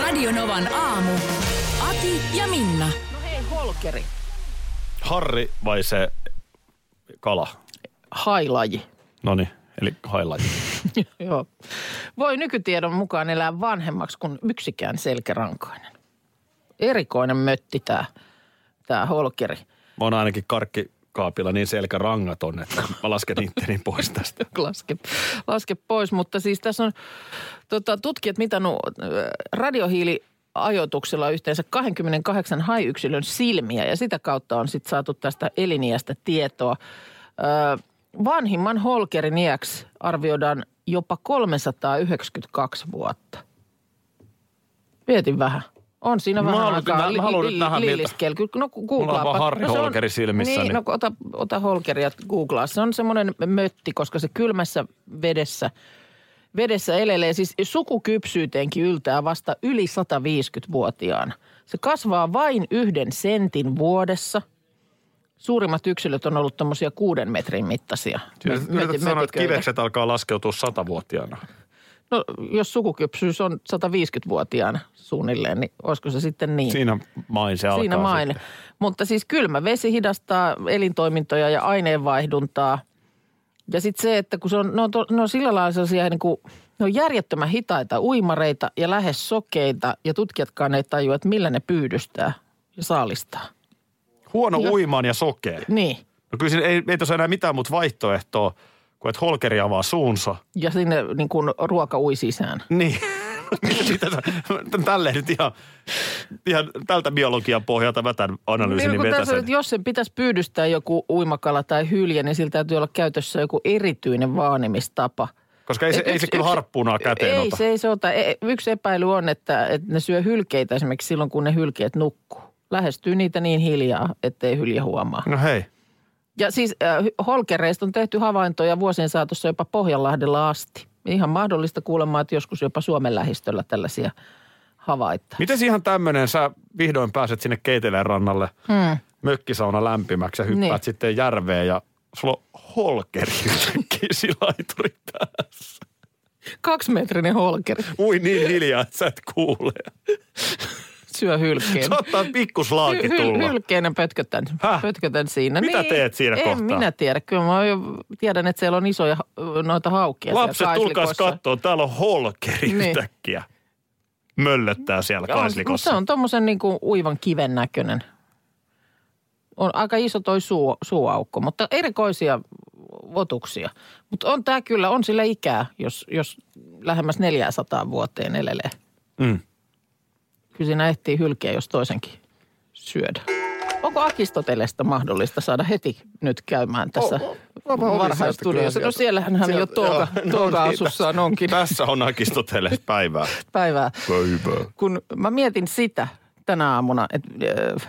Radionovan aamu. Ati ja Minna. No hei, holkeri. Harri vai se kala? Hailaji. No niin, eli hailaji. Joo. Voi nykytiedon mukaan elää vanhemmaksi kuin yksikään selkärankainen. Erikoinen mötti tämä tää holkeri. Mä oon ainakin karkkikaapilla niin selkärangaton, että mä lasken itteni pois tästä. laske, laske pois. Mutta siis tässä on tota, tutkijat mitannut äh, radiohiiliajoituksella yhteensä 28 haiyksilön silmiä ja sitä kautta on sitten saatu tästä eliniästä tietoa. Ö, vanhimman holkerin iäksi arvioidaan jopa 392 vuotta. Mietin vähän. On siinä Mä vähän haluan aikaa nyt nä- mä haluan nyt nähdä, miltä-. No Mulla on. Harri no, Holkeri silmissä, Niin, niin- no ota, ota holkeri ja googlaa. Se on semmoinen mötti, koska se kylmässä vedessä, vedessä elelee. Siis sukukypsyyteenkin yltää vasta yli 150-vuotiaana. Se kasvaa vain yhden sentin vuodessa. Suurimmat yksilöt on ollut tuommoisia kuuden metrin mittaisia. Yrität mö- yrität sanoa, että kivekset alkaa laskeutua satavuotiaana. No, jos sukukypsyys on 150-vuotiaana suunnilleen, niin olisiko se sitten niin? Siinä main se alkaa Siinä sitten. Mutta siis kylmä vesi hidastaa elintoimintoja ja aineenvaihduntaa. Ja sitten se, että kun se on, ne on, to, ne on sillä lailla sellaisia niin kuin, ne on järjettömän hitaita uimareita ja lähes sokeita ja tutkijatkaan ei tajua, että millä ne pyydystää ja saalistaa. Huono No. uimaan ja sokea. Niin. No kyllä siinä ei, ei tuossa enää mitään muuta vaihtoehtoa, kuin että holkeri avaa suunsa. Ja sinne niin kuin ruoka ui sisään. Niin. Tälle nyt ihan, ihan tältä biologian pohjalta mä tämän analyysin Niin, kun tässä, että jos sen pitäisi pyydystää joku uimakala tai hylje, niin sillä täytyy olla käytössä joku erityinen vaanimistapa. Koska ei se, Et ei se kyllä harppuunaa käteen Ei, ota. se ei se ota. E- Yksi epäily on, että, että ne syö hylkeitä esimerkiksi silloin, kun ne hylkeet nukkuu. Lähestyy niitä niin hiljaa, ettei hylje huomaa. No hei. Ja siis äh, holkereista on tehty havaintoja vuosien saatossa jopa Pohjanlahdella asti. Ihan mahdollista kuulemaan, että joskus jopa Suomen lähistöllä tällaisia havaittaa. Miten ihan tämmöinen, sä vihdoin pääset sinne Keiteleen rannalle Hmm. mökkisauna lämpimäksi ja hyppäät Niin. sitten järveen ja sulla on holkeri yhtäkkiä silaituri päässä. Kaksimetrinen holkeri Ui niin hiljaa, että sä et kuule. Syö hylkeen. Saattaa pikkuslaaki Hy- tulla. hy- hylkeenä pötkötän, Häh? pötkötän siinä. Mitä teet siinä en kohtaa? minä tiedä. Kyllä mä jo tiedän, että siellä on isoja noita siellä Lapset, tulkaas kaislikossa. katsoa, täällä on holkeri Niin. yhtäkkiä. Möllöttää siellä On, kaislikossa. se on tuommoisen niin kuin uivan kiven näköinen. On aika iso toi suu, suuaukko, mutta erikoisia otuksia. Mutta on tämä kyllä, on sillä ikää, jos, jos lähemmäs 400 vuoteen elelee. Mm. Kyllä siinä ehtii hylkeä, jos toisenkin syödä. Onko Akistotelesta mahdollista saada heti nyt käymään tässä O- o- o- oli varhaistudiossa? No siellähän hän jo touka, joo, no touka-asussaan onkin Tässä on Akistoteles päivää. päivää. Päivää. Kun mä mietin sitä tänä aamuna, että äh,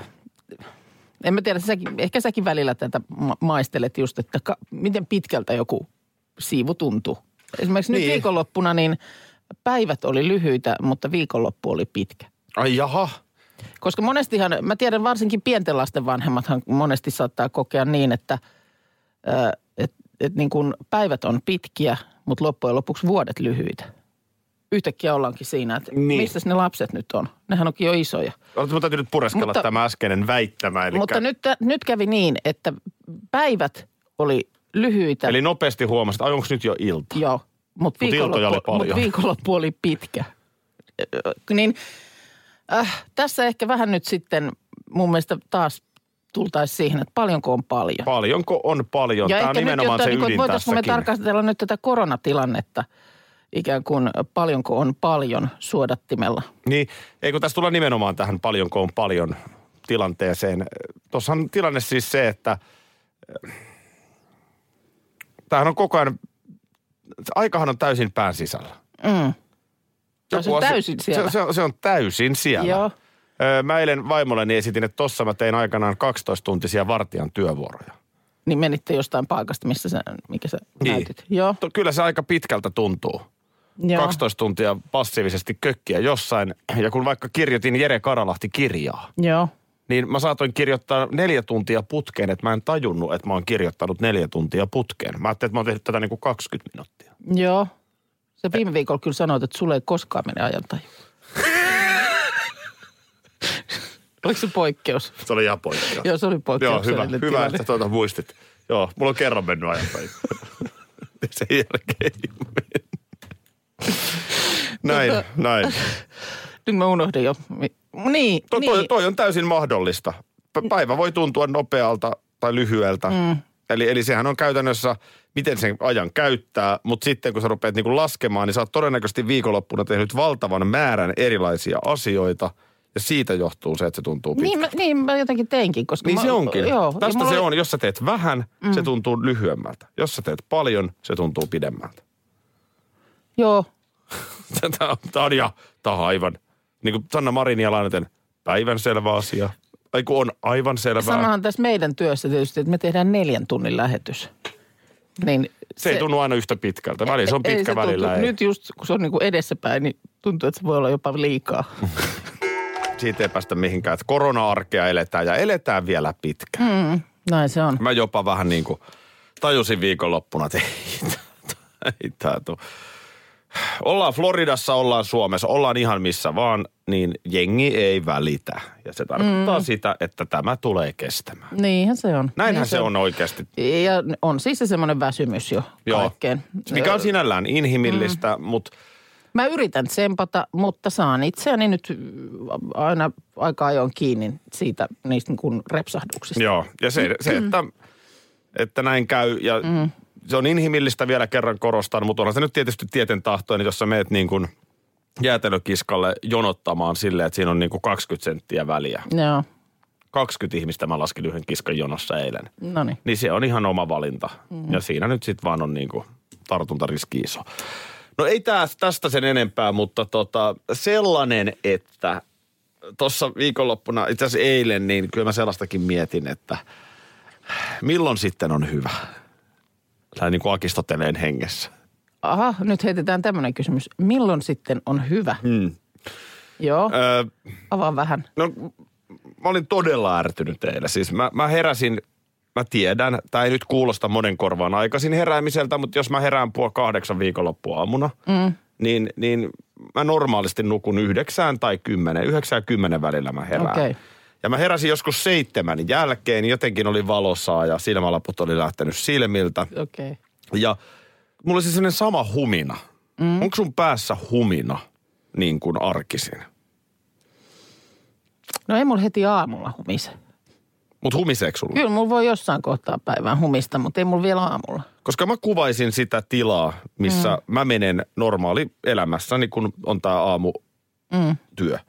en mä tiedä, säkin, ehkä säkin välillä tätä ma- maistelet just, että ka, miten pitkältä joku siivu tuntuu. Esimerkiksi niin. Niin. nyt viikonloppuna niin päivät oli lyhyitä, mutta viikonloppu oli pitkä. Ai jaha. Koska monestihan, mä tiedän varsinkin pienten lasten vanhemmathan monesti saattaa kokea niin, että et, et niin kuin päivät on pitkiä, mutta loppujen lopuksi vuodet lyhyitä. Yhtäkkiä ollaankin siinä, että niin. Missä ne lapset nyt on. Nehän onkin jo isoja. Mun täytyy nyt pureskella Mutta- tämä äskeinen väittämä. Eli, Mutta nyt, nyt kävi niin, että päivät oli lyhyitä. eli nopeasti huomasit, ai onko nyt jo ilta? Joo, mutta viikonloppu, mut viikonloppu oli pitkä. Niin äh, tässä ehkä vähän nyt sitten mun mielestä taas tultaisiin siihen, että paljonko on paljon. Paljonko on paljon? Tämä on nimenomaan se niin ydin voitaisiinko me tarkastella nyt tätä koronatilannetta ikään kuin paljonko on paljon suodattimella. Niin, ei kun tässä tullaan nimenomaan tähän paljonko on paljon tilanteeseen. Tuossa on tilanne siis se, että äh, tämähän on koko ajan, aikahan on täysin pään sisällä. Mm. Tai se on täysin siellä. Se, se, se on täysin siellä. Joo. Öö, Mä eilen vaimolleni esitin, että tossa mä tein aikanaan 12-tuntisia vartijan työvuoroja. Niin menitte jostain paikasta, missä sä, mikä sä Niin. näytit. Joo. To- Kyllä se aika pitkältä tuntuu. Joo. 12 tuntia passiivisesti kökkiä jossain. Ja kun vaikka kirjoitin Jere Karalahti kirjaa, Joo. niin mä saatoin kirjoittaa neljä tuntia putkeen, että mä en tajunnut, että mä oon kirjoittanut neljä tuntia putkeen. Mä ajattelin, että mä oon tehnyt tätä niin kuin 20 minuuttia. Joo. Sä viime viikolla kyllä sanoit, että sulle ei koskaan mene ajantaju. Oliko se poikkeus? Se oli ihan poikkeus. Joo, se oli Joo, poikkeus. hyvä, hyvä että tuota muistit. Joo, mulla on kerran mennyt ajanpäin. Sen jälkeen ei mennyt. Näin, Tota- näin. Nyt mä unohdin jo. Niin, To, niin. toi, toi on täysin mahdollista. Päivä voi tuntua nopealta tai lyhyeltä. Mm. Eli, eli sehän on käytännössä, miten sen ajan käyttää, mutta sitten kun sä rupeat niinku laskemaan, niin sä oot todennäköisesti viikonloppuna tehnyt valtavan määrän erilaisia asioita. Ja siitä johtuu se, että se tuntuu pitkältä. Niin, mä, niin mä jotenkin teinkin, koska Niin mä, se onkin. Joo, Tästä mulla se on. Jos sä teet vähän, mm. se tuntuu lyhyemmältä. Jos sä teet paljon, se tuntuu pidemmältä. Joo, Tämä on, tää on, ja, tää on aivan, niin kuin Sanna Marin ja Laineten, päivänselvä asia. Ai kun on aivan selvää. samahan tässä meidän työssä tietysti, että me tehdään neljän tunnin lähetys. Niin Se, ei tunnu aina yhtä pitkältä. Välillä se on ei pitkä, se välillä tuntuu, ei. Nyt just kun se on niin kuin edessäpäin, niin tuntuu, että se voi olla jopa liikaa. Siitä ei päästä mihinkään. Että korona-arkea eletään ja eletään vielä pitkään. Mm, näin se on. Mä jopa vähän niin kuin tajusin viikonloppuna, että ei, ei tää tuu. Ollaan Floridassa, ollaan Suomessa, ollaan ihan missä vaan, niin jengi ei välitä. Ja se tarkoittaa mm. sitä, että tämä tulee kestämään. Niinhän se on. Näinhän niin se on oikeasti. Ja on siis se semmoinen väsymys jo Joo. kaikkeen. Mikä on sinällään inhimillistä, mm. mutta Mä yritän tsempata, mutta saan itseäni nyt aina aika ajoin kiinni siitä niistä niin kuin repsahduksista. joo. Ja se, se että, että näin käy ja mm. Se on inhimillistä vielä kerran korostan, mutta onhan se nyt tietysti tieten tahtoinen, jos sä meet niin kuin jäätelökiskalle jonottamaan silleen, että siinä on niin kuin 20 senttiä väliä. Joo, 20 ihmistä mä laskin yhden kiskan jonossa eilen. no niin. Niin se on ihan oma valinta. Mm. Ja siinä nyt sitten vaan on niinku tartuntariski iso. No ei tää, tästä sen enempää, mutta tota, sellainen, että tuossa viikonloppuna, itse asiassa eilen, niin kyllä mä sellaistakin mietin, että milloin sitten on hyvä. Tämä niin kuin akistoteleen hengessä. Aha, nyt heitetään tämmöinen kysymys. Milloin sitten on hyvä? Hmm. Joo, Öö, avaa vähän. No mä olin todella ärtynyt eilen. Siis mä, mä heräsin, mä tiedän, tämä ei nyt kuulosta monen korvaan aikaisin heräämiseltä, mutta jos mä herään puoli kahdeksan viikonloppuaamuna, mm. niin, niin mä normaalisti nukun yhdeksään tai kymmenen. Yhdeksään ja kymmenen välillä mä herään. Okei. Ja mä heräsin joskus seitsemän jälkeen, jotenkin oli valosaa ja silmälaput oli lähtenyt silmiltä. Okei. Okay. Ja mulla oli siis sellainen sama humina. Mm. Onko sun päässä humina niin kuin arkisin? No ei mulla heti aamulla humise. Mutta humiseeko sulla? Kyllä mulla voi jossain kohtaa päivän humista, mutta ei mulla vielä aamulla. Koska mä kuvaisin sitä tilaa, missä mm. mä menen normaali elämässäni, kun on tämä aamu Mm. työ.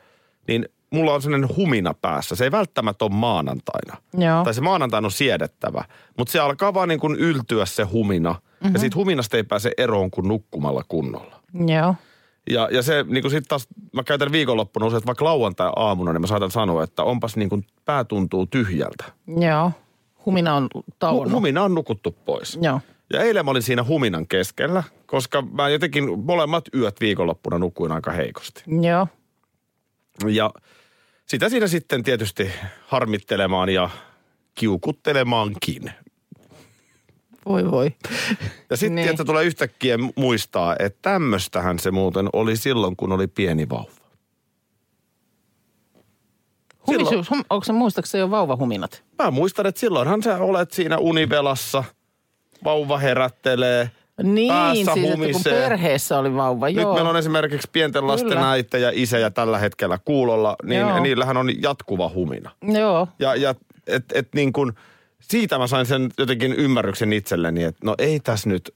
Niin mulla on sellainen humina päässä. Se ei välttämättä ole maanantaina. Joo. Tai se maanantaina on siedettävä. Mutta se alkaa vaan niin kuin yltyä se humina. Mm-hmm. Ja siitä huminasta ei pääse eroon kuin nukkumalla kunnolla. Joo. Ja, ja se niin kuin sitten taas, mä käytän viikonloppuna usein, että vaikka lauantai-aamuna, niin mä saatan sanoa, että onpas niin kuin pää tuntuu tyhjältä. Joo. Humina on tauonnut. humina on nukuttu pois. Joo. Ja eilen mä olin siinä huminan keskellä, koska mä jotenkin molemmat yöt viikonloppuna nukuin aika heikosti. Joo. Ja sitä siinä sitten tietysti harmittelemaan ja kiukuttelemaankin. Voi voi. Ja sitten Niin. niin. tulee yhtäkkiä muistaa, että tämmöstähän se muuten oli silloin, kun oli pieni vauva. Humisuus, hum, onko se muistaakseni jo vauvahuminat? Mä muistan, että silloinhan sä olet siinä univelassa, vauva herättelee, Niin, päässä siis että kun perheessä oli vauva, Nyt joo. meillä on esimerkiksi pienten lasten Kyllä. äitejä ja isejä tällä hetkellä kuulolla, niin Joo. niillähän on jatkuva humina. Joo, Ja, ja et, et niin kuin, siitä mä sain sen jotenkin ymmärryksen itselleni, että no ei tässä nyt,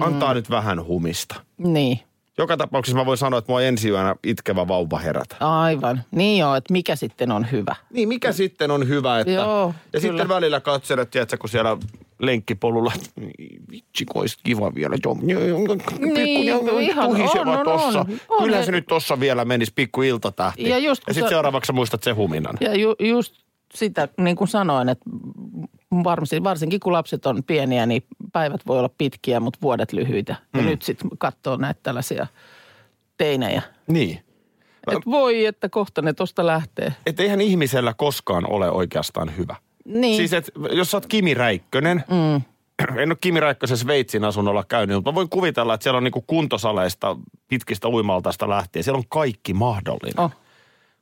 antaa mm. nyt vähän humista. niin. Joka tapauksessa mä voin sanoa, että mua ensi yönä itkevä vauva herätä. Aivan. Niin joo, että mikä sitten on hyvä. Niin, mikä sitten on hyvä, että... Joo, ja kyllä. sitten välillä katselet, tiedätkö, kun siellä lenkkipolulla. Vitsi, kun olisi kiva vielä. Jo, Niin, ihan tuhiseva on, on, tossa. on. On. Kyllähän se nyt tossa vielä menisi pikku iltatähti. Ja just ja sitten sä- seuraavaksi muistat se huminan. Ja ju, just sitä, niin kuin sanoin, että varsin, varsinkin kun lapset on pieniä, niin päivät voi olla pitkiä, mutta vuodet lyhyitä. Ja Mm. nyt sitten katsoo näitä tällaisia teinejä. Niin. Että voi, että kohta ne tosta lähtee. Että eihän ihmisellä koskaan ole oikeastaan hyvä. Niin. Siis, että jos sä oot Kimi Räikkönen, mm. en ole Kimi Räikkösen Sveitsin asunnolla käynyt, mutta mä voin kuvitella, että siellä on niinku kuntosaleista, pitkistä uimaltaista lähtien, siellä on kaikki mahdollinen. Oh.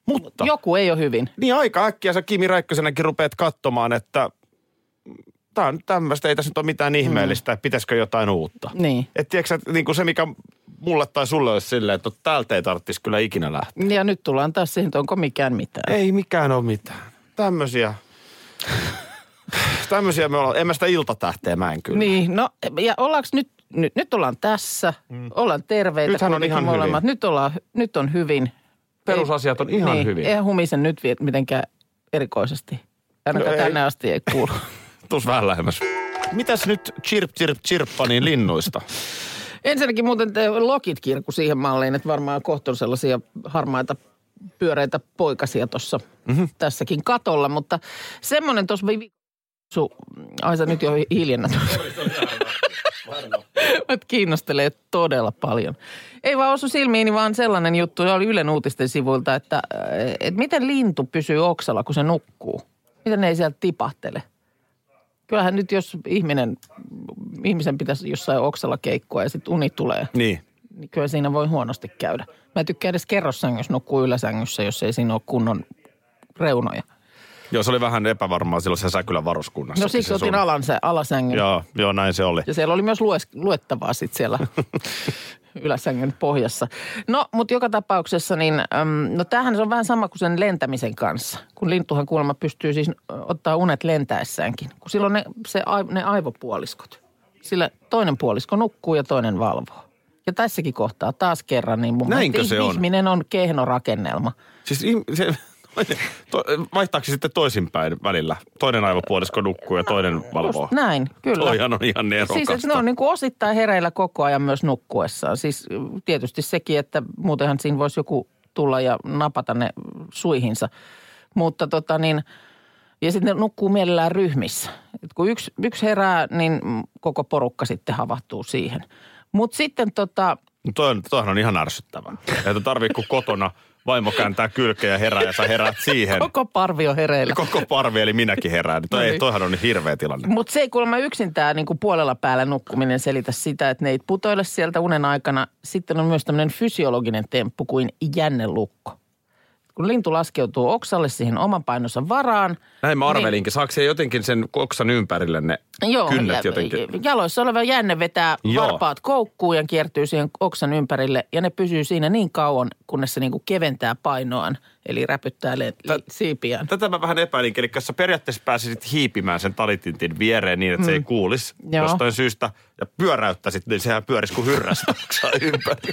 Mutta Joku ei ole hyvin. niin aika äkkiä sä Kimi Räikkösenäkin rupeat katsomaan, että tämä on tämmöistä, ei tässä nyt ole mitään ihmeellistä, että pitäisikö jotain uutta. Niin. Et tiedätkö, että niin kuin se, mikä mulle tai sulle olisi silleen, että no, täältä ei tarvitsisi kyllä ikinä lähteä. Ja nyt tullaan taas siihen, että onko mikään mitään. Ei mikään ole mitään. Tämmöisiä. Tämmöisiä me ollaan. En mä sitä iltatähteä mä en kyllä. Niin, no ja ollaanko nyt, nyt, nyt ollaan tässä, mm. ollaan terveitä. Nythän on ihan molemmat. hyvin. Nyt, ollaan, nyt on hyvin. Perusasiat on ihan niin, hyvin. Eihän humisen nyt vie mitenkään erikoisesti. Ainakaan No ei. tänne asti ei kuulu. Tuus vähän lähemmäs. Mitäs nyt chirp, chirp, chirppa niin linnuista? Ensinnäkin muuten te lokit kirku siihen malliin, että varmaan kohta on sellaisia harmaita pyöreitä poikasia tuossa mm-hmm. tässäkin katolla, mutta semmoinen tuossa vi- su, ai sä nyt jo hiljennät. Mut kiinnostelee todella paljon. Ei vaan osu silmiini, vaan sellainen juttu, se oli Ylen uutisten sivuilta, että, että miten lintu pysyy oksalla, kun se nukkuu. Miten ne ei sieltä tipahtele? Kyllähän nyt, jos ihminen, ihmisen pitäisi jossain oksalla keikkoa ja sitten uni tulee, Niin. Niin kyllä siinä voi huonosti käydä. Mä en tykkää edes kerrossängyssä nukkuu yläsängyssä, jos ei siinä ole kunnon reunoja. Joo, se oli vähän epävarmaa silloin se Säkylän varuskunnassa. No siksi otin alan, alasängyn. Joo, joo, näin se oli. Ja siellä oli myös lues, luettavaa sitten siellä yläsängyn pohjassa. No, mutta joka tapauksessa, niin äm, no tämähän se on vähän sama kuin sen lentämisen kanssa. Kun lintuhan kuulemma pystyy siis ottaa unet lentäessäänkin. Kun silloin ne, se, ne aivopuoliskot. Sillä toinen puolisko nukkuu ja toinen valvoo. Ja tässäkin kohtaa taas kerran, niin mun Näinkö mielestä se on? ihminen on kehno rakennelma. Siis se, to, vaihtaako se sitten toisinpäin välillä? Toinen aivopuolisko nukkuu ja toinen valvoo. Just näin, kyllä. Toihan on ihan nerokasta. Siis että ne on niin kuin osittain hereillä koko ajan myös nukkuessaan. Siis tietysti sekin, että muutenhan siinä voisi joku tulla ja napata ne suihinsa. Mutta tota niin, ja sitten ne nukkuu mielellään ryhmissä. Et kun yksi, yksi herää, niin koko porukka sitten havahtuu siihen. Mutta sitten tota, No Toi toihan on ihan ärsyttävää. Että tarvii, kun kotona vaimo kääntää kylkeä ja herää ja sä heräät siihen. koko parvi on hereillä. Koko parvi, eli minäkin herään. Toi, No niin. toihan on niin hirveä tilanne. Mutta se ei kuulemma yksin tämä niinku puolella päällä nukkuminen selitä sitä, että ne ei putoile sieltä unen aikana. Sitten on myös tämmöinen fysiologinen temppu kuin jännelukko. Kun lintu laskeutuu oksalle siihen oman painonsa varaan. Näin mä arvelinkin. Saako se jotenkin sen oksan ympärille ne Niin, joo, kynnet ja, jotenkin? jaloissa oleva jänne vetää Joo. varpaat koukkuun ja kiertyy siihen oksan ympärille. Ja ne pysyy siinä niin kauan, kunnes se niinku keventää painoaan, eli räpyttää le- Tä- siipiään. Tätä mä vähän epäilinkin. Eli jos sä periaatteessa pääsisit hiipimään sen talitintin viereen niin, että se ei kuulisi Mm. Joo. jostain syystä ja pyöräyttäisit, niin sehän pyörisi kuin hyrrästä ympäri.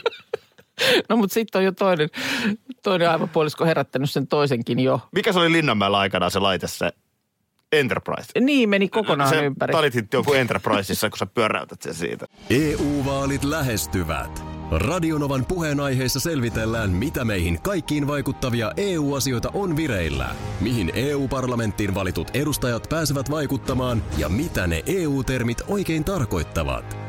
No mutta sitten on jo toinen, toinen aivopuolisko herättänyt sen toisenkin jo. Mikä se oli Linnanmäellä aikanaan se laite, se Enterprise? Niin, meni kokonaan se ympäri. talitintti on kuin Enterpriseissa, kun sä pyöräytät sen siitä. EU-vaalit lähestyvät. Radionovan puheenaiheessa selvitellään, mitä meihin kaikkiin vaikuttavia EU-asioita on vireillä, mihin EU-parlamenttiin valitut edustajat pääsevät vaikuttamaan ja mitä ne EU-termit oikein tarkoittavat.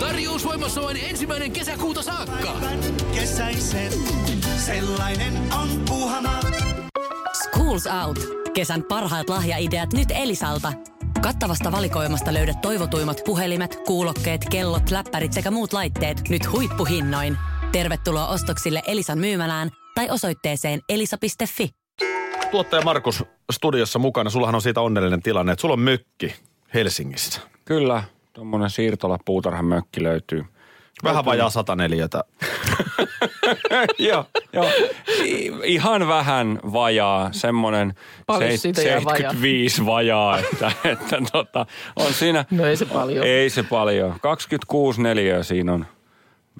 Tarjous voimassa vain ensimmäinen kesäkuuta saakka. Kesäisen, sellainen on Puuhamaa. Schools Out. Kesän parhaat lahjaideat nyt Elisalta. Kattavasta valikoimasta löydät toivotuimmat puhelimet, kuulokkeet, kellot, läppärit sekä muut laitteet nyt huippuhinnoin. Tervetuloa ostoksille Elisan myymälään tai osoitteeseen elisa.fi. Tuottaja Markus studiossa mukana. Sullahan on siitä onnellinen tilanne, että sulla on mökki Helsingissä. Kyllä. Tuommoinen siirtola puutarhan mökki löytyy. Vähän vajaa 104. joo, joo. Ihan vähän vajaa, semmoinen Paljon seit- siitä jää vajaa. 75 vajaa, että, että tota, on siinä. No ei se paljon. Ei se paljon. 26 neliöä siinä on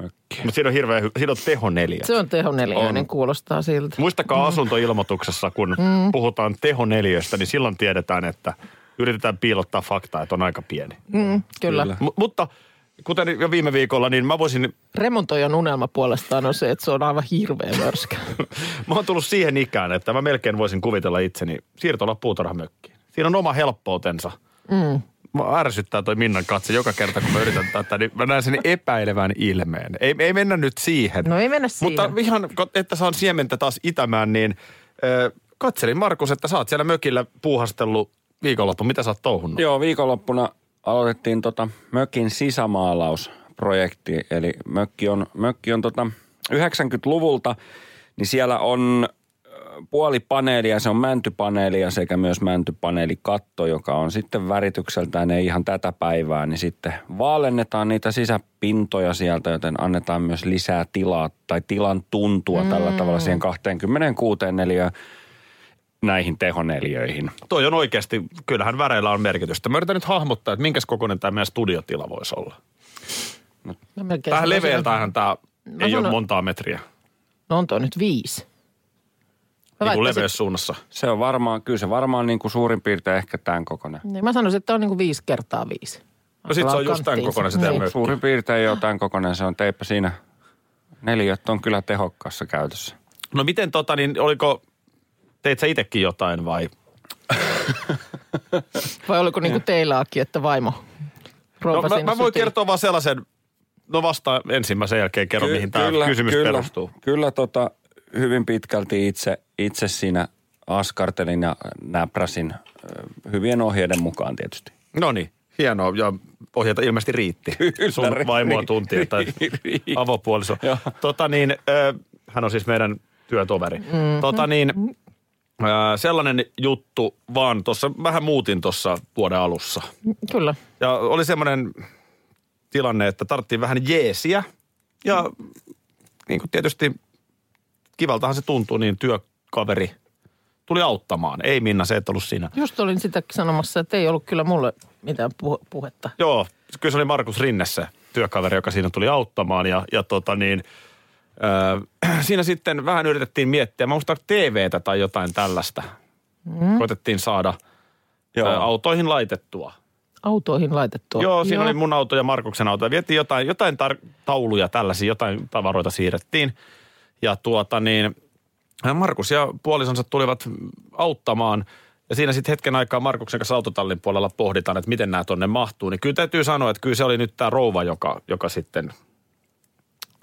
mökki. Mutta siinä on hirveä, hy- siinä on teho neljä. Se on tehoneliöinen, kuulostaa siltä. Muistakaa asuntoilmoituksessa, kun mm. puhutaan tehoneliöstä, niin silloin tiedetään, että yritetään piilottaa faktaa, että on aika pieni. Mm, kyllä. Kyllä. M- mutta kuten jo viime viikolla, niin mä voisin, Remontoijan unelma puolestaan on se, että se on aivan hirveä mörskä. mä oon tullut siihen ikään, että mä melkein voisin kuvitella itseni siirtolla puutarhamökkiin. Siinä on oma helppoutensa. Mm. Mä ärsyttää toi Minnan katse joka kerta, kun mä yritän tätä, niin mä näen sen epäilevän ilmeen. Ei, ei mennä nyt siihen. No ei mennä siihen. Mutta ihan, että saan siementä taas itämään, niin ö, katselin Markus, että sä oot siellä mökillä puuhastellut viikonloppu. Mitä sä oot touhunnut? Joo, viikonloppuna aloitettiin tota mökin sisämaalausprojekti. Eli mökki on, mökki on tota 90-luvulta, niin siellä on puoli paneelia, se on mäntypaneelia sekä myös mäntypaneelikatto, joka on sitten väritykseltään ei ihan tätä päivää, niin sitten vaalennetaan niitä sisäpintoja sieltä, joten annetaan myös lisää tilaa tai tilan tuntua mm. tällä tavalla siihen 26 neliöön näihin tehoneliöihin. Toi on oikeasti, kyllähän väreillä on merkitystä. Mä yritän nyt hahmottaa, että minkäs kokoinen tämä meidän studiotila voisi olla. Mä melkein Tähän leveältähän tämä Mä ei ole sanon- montaa metriä. No on toi nyt viisi. Mä Niin kuin leveyssuunnassa. Se on varmaan, kyllä se varmaan niin kuin suurin piirtein ehkä tämän kokoinen. Niin, mä sanoisin, että on niin kuin viisi kertaa viisi. No sit se on just tämän kokoinen se Niin. Suurin piirtein jo tämän kokoinen se on. Teipä siinä neliöt on kyllä tehokkaassa käytössä. No miten tota, niin oliko, teit sä itsekin jotain vai? Vai oliko niin kuin teilläkin, että vaimo No, mä, mä voin kertoa vaan sellaisen, no vasta ensimmäisen jälkeen kerro, mihin tämä kysymys kyllä, perustuu. Kyllä tota, hyvin pitkälti itse, itse siinä askartelin ja näpräsin hyvien ohjeiden mukaan tietysti. No niin, hienoa. Ja ohjeita ilmeisesti riitti. Kyllä, Sun ri- vaimoa ri- tuntia tai avopuoliso. Tota niin, ö, hän on siis meidän työtoveri. Mm-hmm. Tota niin, ö, sellainen juttu vaan tuossa, vähän muutin tuossa vuoden alussa. Kyllä. Ja oli semmoinen tilanne, että tarvittiin vähän jeesiä. Ja niin kuin tietysti kivaltahan se tuntuu, niin työkaveri tuli auttamaan. Ei Minna, se et ollut siinä. Just olin sitä sanomassa, että ei ollut kyllä mulle mitään puh- puhetta. Joo, kyllä se oli Markus Rinne se työkaveri, joka siinä tuli auttamaan. Ja, ja tota niin, öö, siinä sitten vähän yritettiin miettiä, mä muistan TVtä tai jotain tällaista. Mm. Koitettiin saada Joo. Ö, autoihin laitettua. Autoihin laitettua. Joo, siinä oli mun auto ja Markuksen auto. Ja vietiin jotain, jotain tar- tauluja tällaisia, jotain tavaroita siirrettiin. Ja tuota niin, Markus ja puolisonsa tulivat auttamaan. Ja siinä sitten hetken aikaa Markuksen kanssa autotallin puolella pohditaan, että miten nämä tonne mahtuu. Niin kyllä täytyy sanoa, että kyllä se oli nyt tämä rouva, joka, joka sitten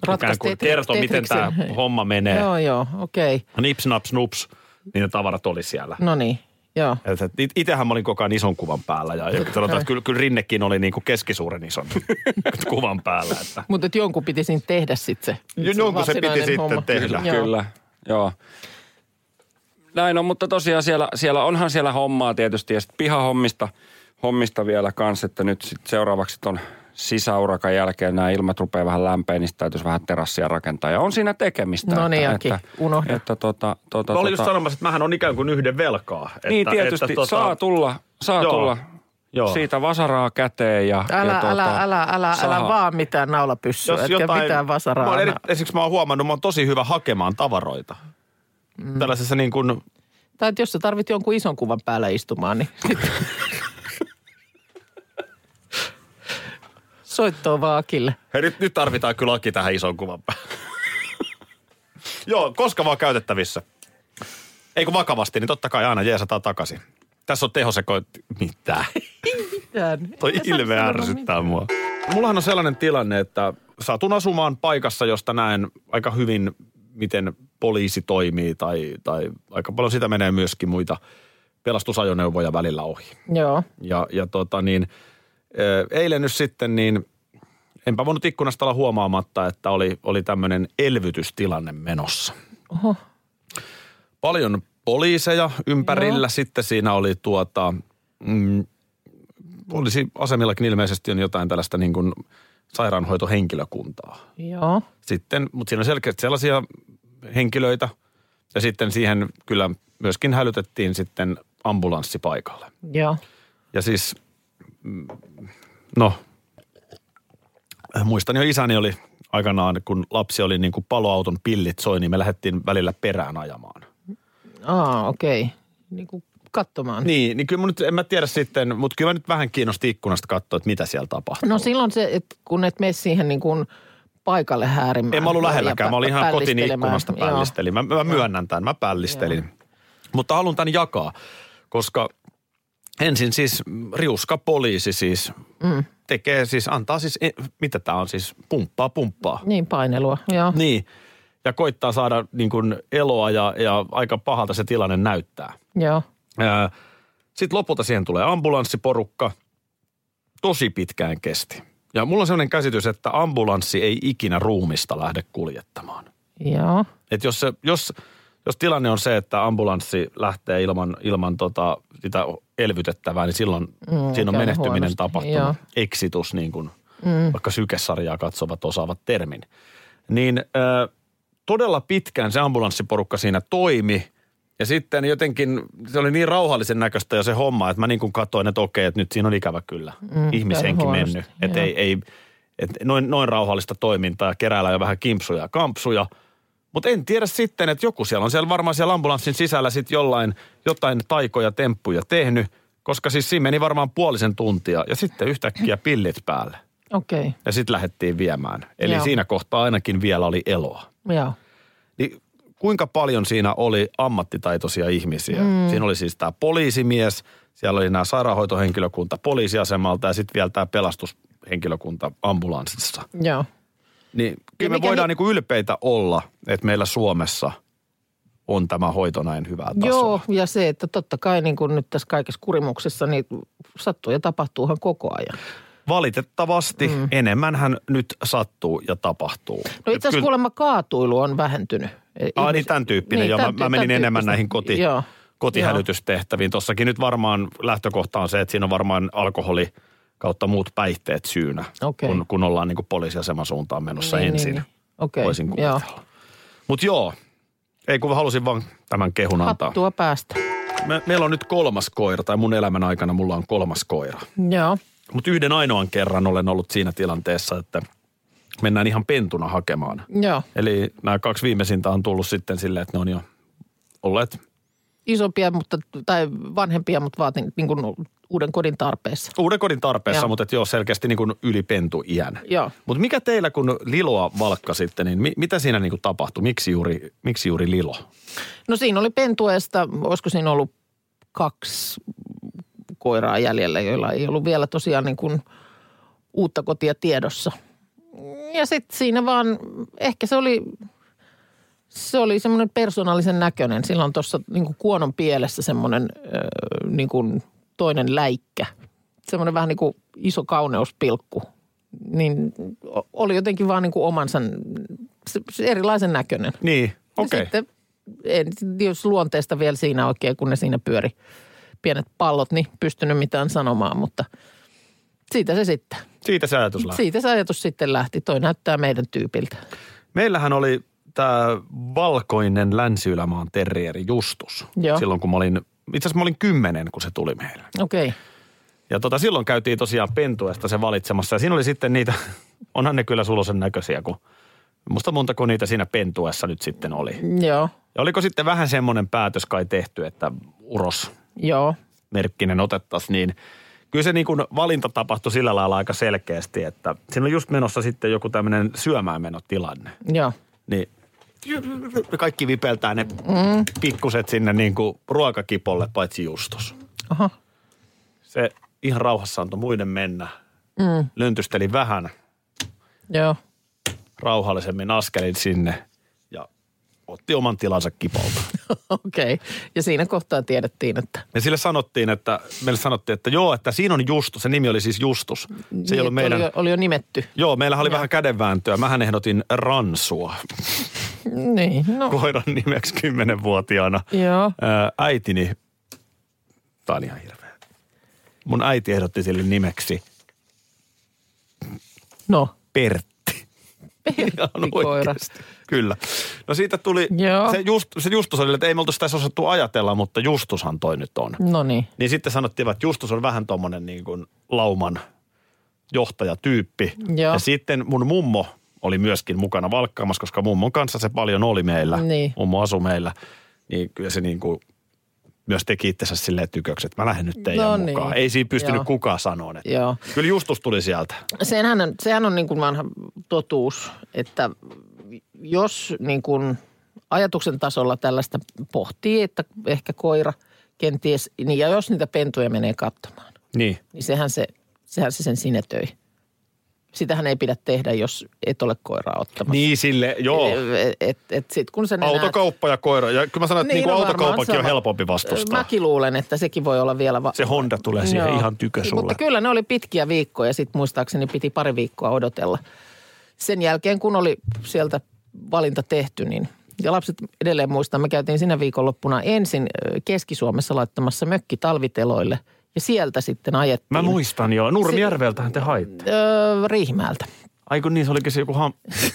ikään Ratkaisi kuin Tetri- kertoi, miten tämä homma menee. Joo, joo, okei. Okay. Nips, naps, nups, niin ne tavarat oli siellä. No niin, joo. It- Itehän mä olin koko ajan ison kuvan päällä ja, ja sanotaan, että kyllä, kyllä Rinnekin oli niin kuin keskisuuren ison kuvan päällä. Että. Mutta jonkun piti siinä tehdä sitten se. Jo- jonkun se piti sitten homma. tehdä. Kyllä, Joo. kyllä. Joo. Näin on, mutta tosiaan siellä, siellä onhan siellä hommaa tietysti ja sitten pihahommista hommista vielä kanssa, että nyt sit seuraavaksi ton sisäurakan jälkeen nämä ilmat rupeaa vähän lämpeä, niin täytyisi vähän terassia rakentaa. Ja on siinä tekemistä. No niin, että, Jaki, unohda. Että tota, tota, Mä olin just tota, sanomassa, että mähän on ikään kuin yhden velkaa. Että, niin tietysti, että, tota, saa tulla, saa Joo. tulla Joo. siitä vasaraa käteen ja Älä, ja älä, tota, älä, älä, älä saha. vaan mitään naulapyssyä, etkä mitään vasaraa. Mä eri, esimerkiksi mä oon huomannut, mä oon tosi hyvä hakemaan tavaroita. Mm. Tällaisessa niin kuin, Tai että jos sä tarvit jonkun ison kuvan päällä istumaan, niin soittoa vaan Akille. hei nyt, nyt tarvitaan kyllä Aki tähän ison kuvan päälle. Joo, koska vaan käytettävissä. Ei kun vakavasti, niin totta kai aina jeesataan takaisin. Tässä on tehoseko... Mitä? Mitään. Toi ilme ärsyttää mitään. mua. Mullahan on sellainen tilanne, että satun asumaan paikassa, josta näen aika hyvin, miten poliisi toimii tai, tai aika paljon sitä menee myöskin muita pelastusajoneuvoja välillä ohi. Joo. Ja, ja tota niin, eilen nyt sitten niin, enpä voinut ikkunasta olla huomaamatta, että oli, oli tämmöinen elvytystilanne menossa. Oho. Paljon poliiseja ympärillä, Joo. sitten siinä oli tuota, mm, olisi asemillakin ilmeisesti on jotain tällaista niin kuin sairaanhoitohenkilökuntaa. Joo. Sitten, mutta siinä on selkeästi sellaisia henkilöitä, ja sitten siihen kyllä myöskin hälytettiin sitten ambulanssi paikalle. Joo. Ja siis, no, muistan jo isäni oli aikanaan, kun lapsi oli niin kuin paloauton pillit soi, niin me lähdettiin välillä perään ajamaan. Aa, okei. Okay. Niin kuin katsomaan. Niin, niin kyllä nyt, en mä tiedä sitten, mutta kyllä mä nyt vähän kiinnosti ikkunasta katsoa, että mitä siellä tapahtuu. No silloin se, että kun et mene siihen niin kuin paikalle häärimään. En mä ollut lähelläkään, mä olin ihan pällistelemään. ikkunasta Joo. pällistelin. Mä, mä myönnän tämän, mä pällistelin. Mutta haluan tämän jakaa, koska ensin siis riuska poliisi siis mm. tekee siis, antaa siis, e- mitä tämä on siis, pumppaa, pumppaa. Niin, painelua, joo. Niin, ja koittaa saada niin kuin eloa ja, ja aika pahalta se tilanne näyttää. Joo. Sitten lopulta siihen tulee ambulanssiporukka. Tosi pitkään kesti. Ja mulla on sellainen käsitys, että ambulanssi ei ikinä ruumista lähde kuljettamaan. Joo. Et jos, se, jos, jos tilanne on se, että ambulanssi lähtee ilman, ilman tota, sitä elvytettävää, niin silloin mm, siinä on menehtyminen huonosti. tapahtunut. Joo. Exitus, niin kuin mm. vaikka sykesarjaa katsovat osaavat termin. Niin äh, todella pitkään se ambulanssiporukka siinä toimi. Ja sitten jotenkin se oli niin rauhallisen näköistä jo se homma, että mä niin kuin katsoin, että okei, että nyt siinä on ikävä kyllä Mm, ihmishenki huonosti, mennyt. Että ei, ei, että noin, noin rauhallista toimintaa, keräällä jo vähän kimpsuja ja kampsuja. Mutta en tiedä sitten, että joku siellä on siellä varmaan siellä ambulanssin sisällä sitten jollain, jotain taikoja, temppuja tehnyt, koska siis siinä meni varmaan puolisen tuntia ja sitten yhtäkkiä pillit päälle. Okei. Okay. Ja sitten lähdettiin viemään. Eli Joo. siinä kohtaa ainakin vielä oli eloa. Joo. Niin kuinka paljon siinä oli ammattitaitoisia ihmisiä? Mm. Siinä oli siis tämä poliisimies, siellä oli nämä sairaanhoitohenkilökunta poliisiasemalta ja sitten vielä tämä pelastushenkilökunta ambulanssissa. Joo. Niin kyllä me voidaan hi- niinku ylpeitä olla, että meillä Suomessa on tämä hoito näin hyvää tasoa. Joo, ja se, että totta kai niin kuin nyt tässä kaikessa kurimuksessa, niin sattuu ja tapahtuuhan koko ajan. Valitettavasti mm. enemmänhän nyt sattuu ja tapahtuu. No itse asiassa kyllä- kuulemma kaatuilu on vähentynyt. Ai niin, tämän tyyppinen. Niin, Joo, tämän mä, mä menin tämän enemmän näihin koti, Joo. kotihälytystehtäviin. Tossakin nyt varmaan lähtökohta on se, että siinä on varmaan alkoholi kautta muut päihteet syynä, Okei. kun, kun ollaan niin kuin poliisiaseman suuntaan menossa Niin, ensin. niin, niin. Okei, Voisin kuvitella. Mutta joo, ei kun halusin vaan tämän kehun antaa. Hattua päästä. Me, meillä on nyt kolmas koira, tai mun elämän aikana mulla on kolmas koira. Joo. Mutta yhden ainoan kerran olen ollut siinä tilanteessa, että mennään ihan pentuna hakemaan. Joo. Eli nämä kaksi viimeisintä on tullut sitten silleen, että ne on jo olleet Isompia, mutta, tai vanhempia, mutta vaatin niin kuin uuden kodin tarpeessa. uuden kodin tarpeessa, Joo. mutta et joo, selkeästi niin kuin yli pentu-iän. Joo. Mutta mikä teillä, kun Liloa valkkasitte, niin mi- mitä siinä niin kuin tapahtui? Miksi juuri, miksi juuri Lilo? No siinä oli pentueesta, olisiko siinä ollut kaksi koiraa jäljellä, joilla ei ollut vielä tosiaan niin kuin uutta kotia tiedossa. Ja sitten siinä vaan, ehkä se oli, se oli semmoinen persoonallisen näköinen. Sillä on tuossa niin kuonon pielessä semmoinen niin kuin toinen läikkä. Semmoinen vähän niin kuin iso kauneuspilkku. Niin oli jotenkin vaan niin kuin omansa, se, se erilaisen näköinen. Niin, okei. Sitten, en jos luonteesta vielä siinä oikein, kun ne siinä pyöri pienet pallot, niin pystynyt mitään sanomaan, mutta siitä se sitten. Siitä se ajatus lähti. Siitä se ajatus sitten lähti. Toi näyttää meidän tyypiltä. Meillähän oli tämä valkoinen Länsi-Ylämaan terrieri Justus. Joo. Silloin kun mä olin, itse asiassa mä olin kymmenen, kun se tuli meille. Okei. Okay. Ja tota, silloin käytiin tosiaan pentuesta se valitsemassa. Ja siinä oli sitten niitä, onhan ne kyllä sulosen näköisiä, kun musta montako niitä siinä pentuessa nyt sitten oli. Joo. Ja oliko sitten vähän semmoinen päätös kai tehty, että uros Joo. merkkinen otettaisiin, niin kyllä se niin kuin valinta tapahtui sillä lailla aika selkeästi, että siinä on just menossa sitten joku tämmöinen syömään menotilanne. Joo. Niin kaikki vipeltää ne mm. pikkuset sinne niin kuin ruokakipolle, paitsi Justus. Aha. Se ihan rauhassa antoi muiden mennä. Mm. Löntysteli vähän Joo. rauhallisemmin askelin sinne otti oman tilansa kipolta. Okei. Okay. Ja siinä kohtaa tiedettiin, että... Ja sille sanottiin, että, meille sanottiin, että joo, että siinä on Justus. Se nimi oli siis Justus. Se ei niin, ollut että meidän... Oli, jo- oli jo nimetty. Joo, meillä oli vähän kädenvääntöä. Mähän ehdotin Ransua Niin, no. koiran nimeksi kymmenenvuotiaana. Joo. Ää, äitini, tää on ihan hirveä. mun äiti ehdotti sille nimeksi No, Pertti. Ihan koira. oikeasti. Kyllä. No siitä tuli, Joo. se, just, se Justus oli, että ei me oltu sitä osattu ajatella, mutta Justushan toi nyt on. no niin. Niin sitten sanottiin, että Justus on vähän tommonen niin kuin lauman johtajatyyppi. Joo. Ja sitten mun mummo oli myöskin mukana valkkaamassa, koska mummon kanssa se paljon oli meillä. Niin. Mummo asui meillä. Niin kyllä se niin kuin myös teki itsensä silleen tyköksi, että mä lähden nyt teidän No mukaan. niin. Ei siinä pystynyt Joo. kukaan sanoa. Että Joo. Kyllä Justus tuli sieltä. Sehän on, sehän on niin kuin vanha totuus, että jos niin kuin ajatuksen tasolla tällaista pohtii, että ehkä koira kenties, niin ja jos niitä pentuja menee katsomaan, Niin. niin sehän se, sehän se sen sinetöi. Sitähän ei pidä tehdä, jos et ole koiraa ottamassa. Niin sille, joo. Et, et, et sit kun sä ne näet- Autokauppa ja koira. Ja kyllä mä sanon, että niin, no niin autokaupakin on sama. helpompi vastustaa. Mäkin luulen, että sekin voi olla vielä... Va- Se Honda tulee siihen Joo. ihan tykö sulle. Mutta kyllä ne oli pitkiä viikkoja, sitten muistaakseni piti pari viikkoa odotella. Sen jälkeen, kun oli sieltä valinta tehty, niin ja lapset edelleen muistaa, me käytiin siinä viikonloppuna ensin Keski-Suomessa laittamassa mökki talviteloille ja sieltä sitten ajettiin. Mä muistan jo. Nurmijärveltähän te haitte. Öö, Riihimäeltä. Ai kun niin, se olikin se joku ham...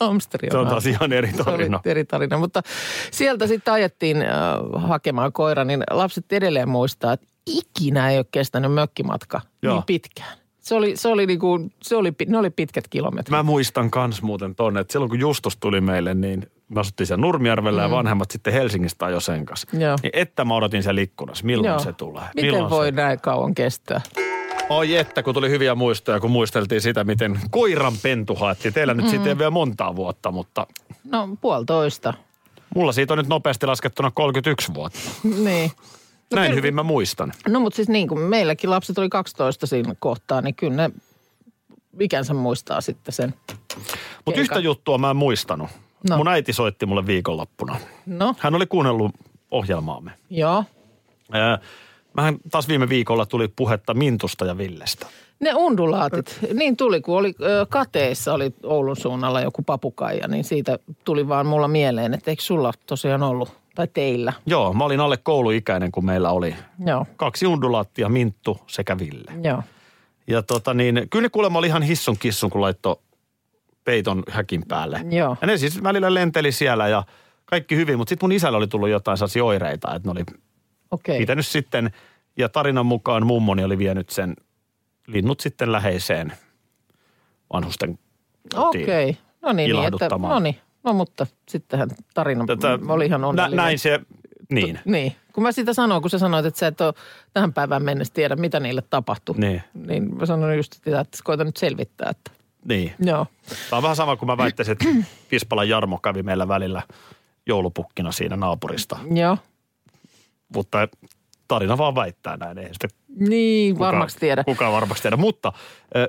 Hamsteri Se on taas ihan eri tarina. eri tarina, mutta sieltä sitten ajettiin äh, hakemaan koira, niin lapset edelleen muistaa, että ikinä ei ole kestänyt mökkimatka Joo. niin pitkään. Se oli, se oli niinku, se oli, ne oli pitkät kilometrit. Mä muistan kans muuten tonne, että silloin kun Justus tuli meille, niin me asuttiin siellä Nurmijärvellä ja vanhemmat sitten Helsingistä jo sen kanssa. Mm. Joo. Niin että mä odotin siellä ikkunassa, milloin Joo. se tulee. Miten milloin voi se... näin kauan kestää? Oi että, kun tuli hyviä muistoja, kun muisteltiin sitä, miten koiran pentu haettiin. Teillä nyt siitä ei vielä montaa vuotta, mutta No puolitoista. mulla siitä on nyt nopeasti laskettuna 31 vuotta. niin. No Näin kyllä- hyvin mä muistan. No mutta siis niin kuin meilläkin lapset oli 12 siinä kohtaa, niin kyllä ne ikänsä muistaa sitten sen. Mutta yhtä juttua mä en muistanut. No. Mun äiti soitti mulle viikonloppuna. No, Hän oli kuunnellut ohjelmaamme. joo. Ää, Mähän taas viime viikolla tuli puhetta Mintusta ja Villestä. Ne undulaatit, niin tuli, kun oli ö, kateissa, oli Oulun suunnalla joku papukaija, niin siitä tuli vaan mulla mieleen, että eikö sulla tosiaan ollut, tai teillä. Joo, mä olin alle kouluikäinen, kun meillä oli Joo, kaksi undulaattia, Minttu sekä Ville. joo. Ja tota niin, kyllä ne kuulemma oli ihan hissun kissun, kun laittoi peiton häkin päälle. Joo. Ja ne siis välillä lenteli siellä ja kaikki hyvin, mutta sitten mun isällä oli tullut jotain sellaisia oireita, että ne oli Okei. pitänyt sitten, ja tarinan mukaan mummoni oli vienyt sen linnut sitten läheiseen vanhusten. Okei. No niin, niin, että, no niin. No mutta sittenhän tarina Tätä, oli ihan nä, onnellinen. näin se, niin. Niin. Kun mä sitä sanoin, kun sä sanoit, että sä et ole tähän päivään mennessä tiedä, mitä niille tapahtui. Niin. Niin mä sanoin just sitä, että koita nyt selvittää, että Niin. joo. Tämä on vähän sama kuin mä väittäisin, että Pispalan Jarmo kävi meillä välillä joulupukkina siinä naapurista. Joo. Mutta tarina vaan väittää näin. Ei sitä Niin, kukaan, varmaksi tiedä. Kukaan varmaksi tiedä. Mutta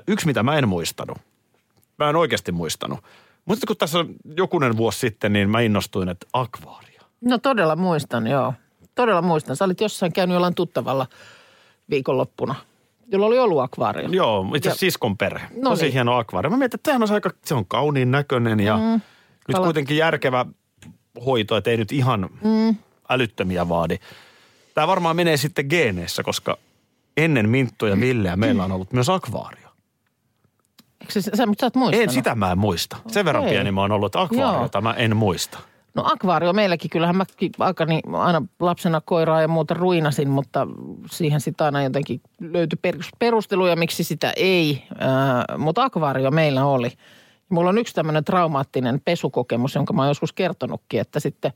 yksi, mitä mä en muistanut. Mä en oikeasti muistanut. Mutta kun tässä on jokunen vuosi sitten, niin mä innostuin, että akvaario. No todella muistan, joo. Todella muistan. Sä olit jossain käynyt jollain tuttavalla viikonloppuna, jolla oli ollut akvaario. Joo, itse asiassa siskon perhe. No Tosi niin. hieno akvaario. Mä mietin, että tämähän on aika, se on kauniin näköinen ja mm, nyt Kala- kuitenkin järkevä hoito, että ei nyt ihan mm. älyttömiä vaadi. Tämä varmaan menee sitten geeneissä, koska ennen Minttu ja Villeä meillä on ollut myös akvaario. Eikö se, sä, mutta sä muistanut? En, sitä mä en muista. Sen verran Okei. pieni mä oon ollut, että akvaariota mä en muista. No akvaario meilläkin, kyllähän mä aika niin, aina lapsena koiraa ja muuta ruinasin, mutta siihen sitten aina jotenkin löytyi perus- perusteluja, miksi sitä ei. Ää, mutta akvaario meillä oli. Mulla on yksi tämmöinen traumaattinen pesukokemus, jonka mä oon joskus kertonutkin, että sitten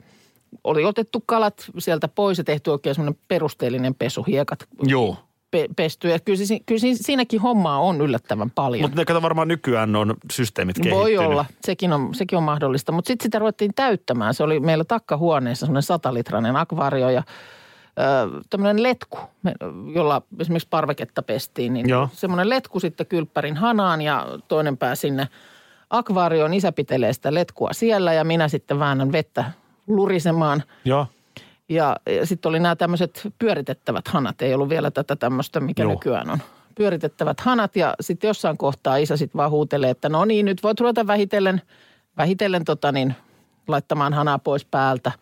oli otettu kalat sieltä pois ja tehty oikein semmoinen perusteellinen pesu, hiekat Joo. Pe- pesty. Ja kyllä, si- kyllä si- siinäkin hommaa on yllättävän paljon. Mutta ne kato varmaan nykyään on systeemit kehittynyt. Voi olla, sekin on, sekin on mahdollista. Mutta sitten sitä ruvettiin täyttämään. Se oli meillä takkahuoneessa semmoinen satalitrainen akvaario ja tämmöinen letku, jolla esimerkiksi parveketta pestiin. Niin Joo. semmoinen letku sitten kylppärin hanaan ja toinen pää sinne akvaarioon. Isä pitelee sitä letkua siellä ja minä sitten väännän vettä lurisemaan. Joo. Ja, ja sitten oli nämä tämmöiset pyöritettävät hanat. Ei ollut vielä tätä tämmöistä, mikä Joo. nykyään on. Pyöritettävät hanat ja sitten jossain kohtaa isä sitten vaan huutelee, että no niin, nyt voit ruveta vähitellen, vähitellen tota niin, laittamaan hanaa pois päältä.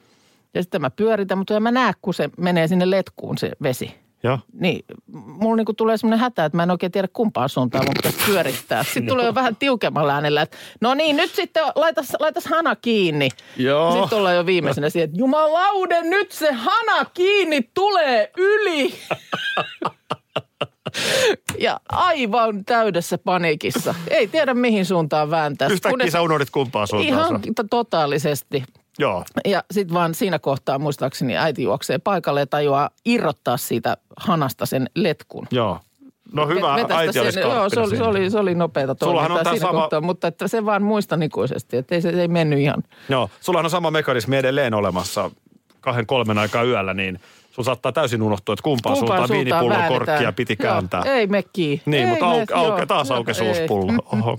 Ja sitten mä pyöritän, mutta en mä näe, kun se menee sinne letkuun se vesi. Joo. niin mulla niinku tulee semmoinen hätä, että mä en oikein tiedä kumpaan suuntaan mun pitäisi pyörittää. Sitten tulee jo vähän tiukemmalla äänellä, että no niin, nyt sitten laitas, laitas hana kiinni. Joo. Sitten ollaan jo viimeisenä siihen, että jumalaude, nyt se hana kiinni tulee yli. ja aivan täydessä paniikissa. Ei tiedä mihin suuntaan vääntää. Yhtäkkiä Kunnes- sä unohdit kumpaan suuntaan. Ihan totaalisesti. Joo. Ja sitten vaan siinä kohtaa muistaakseni äiti juoksee paikalle ja tajuaa irrottaa siitä hanasta sen letkun. Joo. No hyvä, Vetästä äiti sen- olisi Joo, se oli, se oli, se oli nopeata toimintaa siinä sama- kohtaa, mutta että se vaan muistan ikuisesti, että ei, se ei mennyt ihan. Joo, sullahan on sama mekanismi edelleen olemassa kahden kolmen aikaa yöllä, niin sun saattaa täysin unohtua, että kumpaan, suuntaan viinipullon väännetään. korkkia piti Joo, kääntää. ei mekki. Niin, ei mutta auke, auke, joo, taas joo, aukesi ei. uusi pullo. Oho.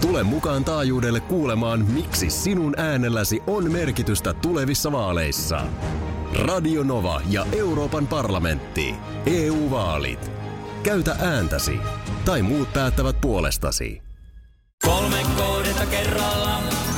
Tule mukaan taajuudelle kuulemaan, miksi sinun äänelläsi on merkitystä tulevissa vaaleissa. Radio Nova ja Euroopan parlamentti. EU-vaalit. Käytä ääntäsi. Tai muut päättävät puolestasi. Kolme kohdetta kerralla,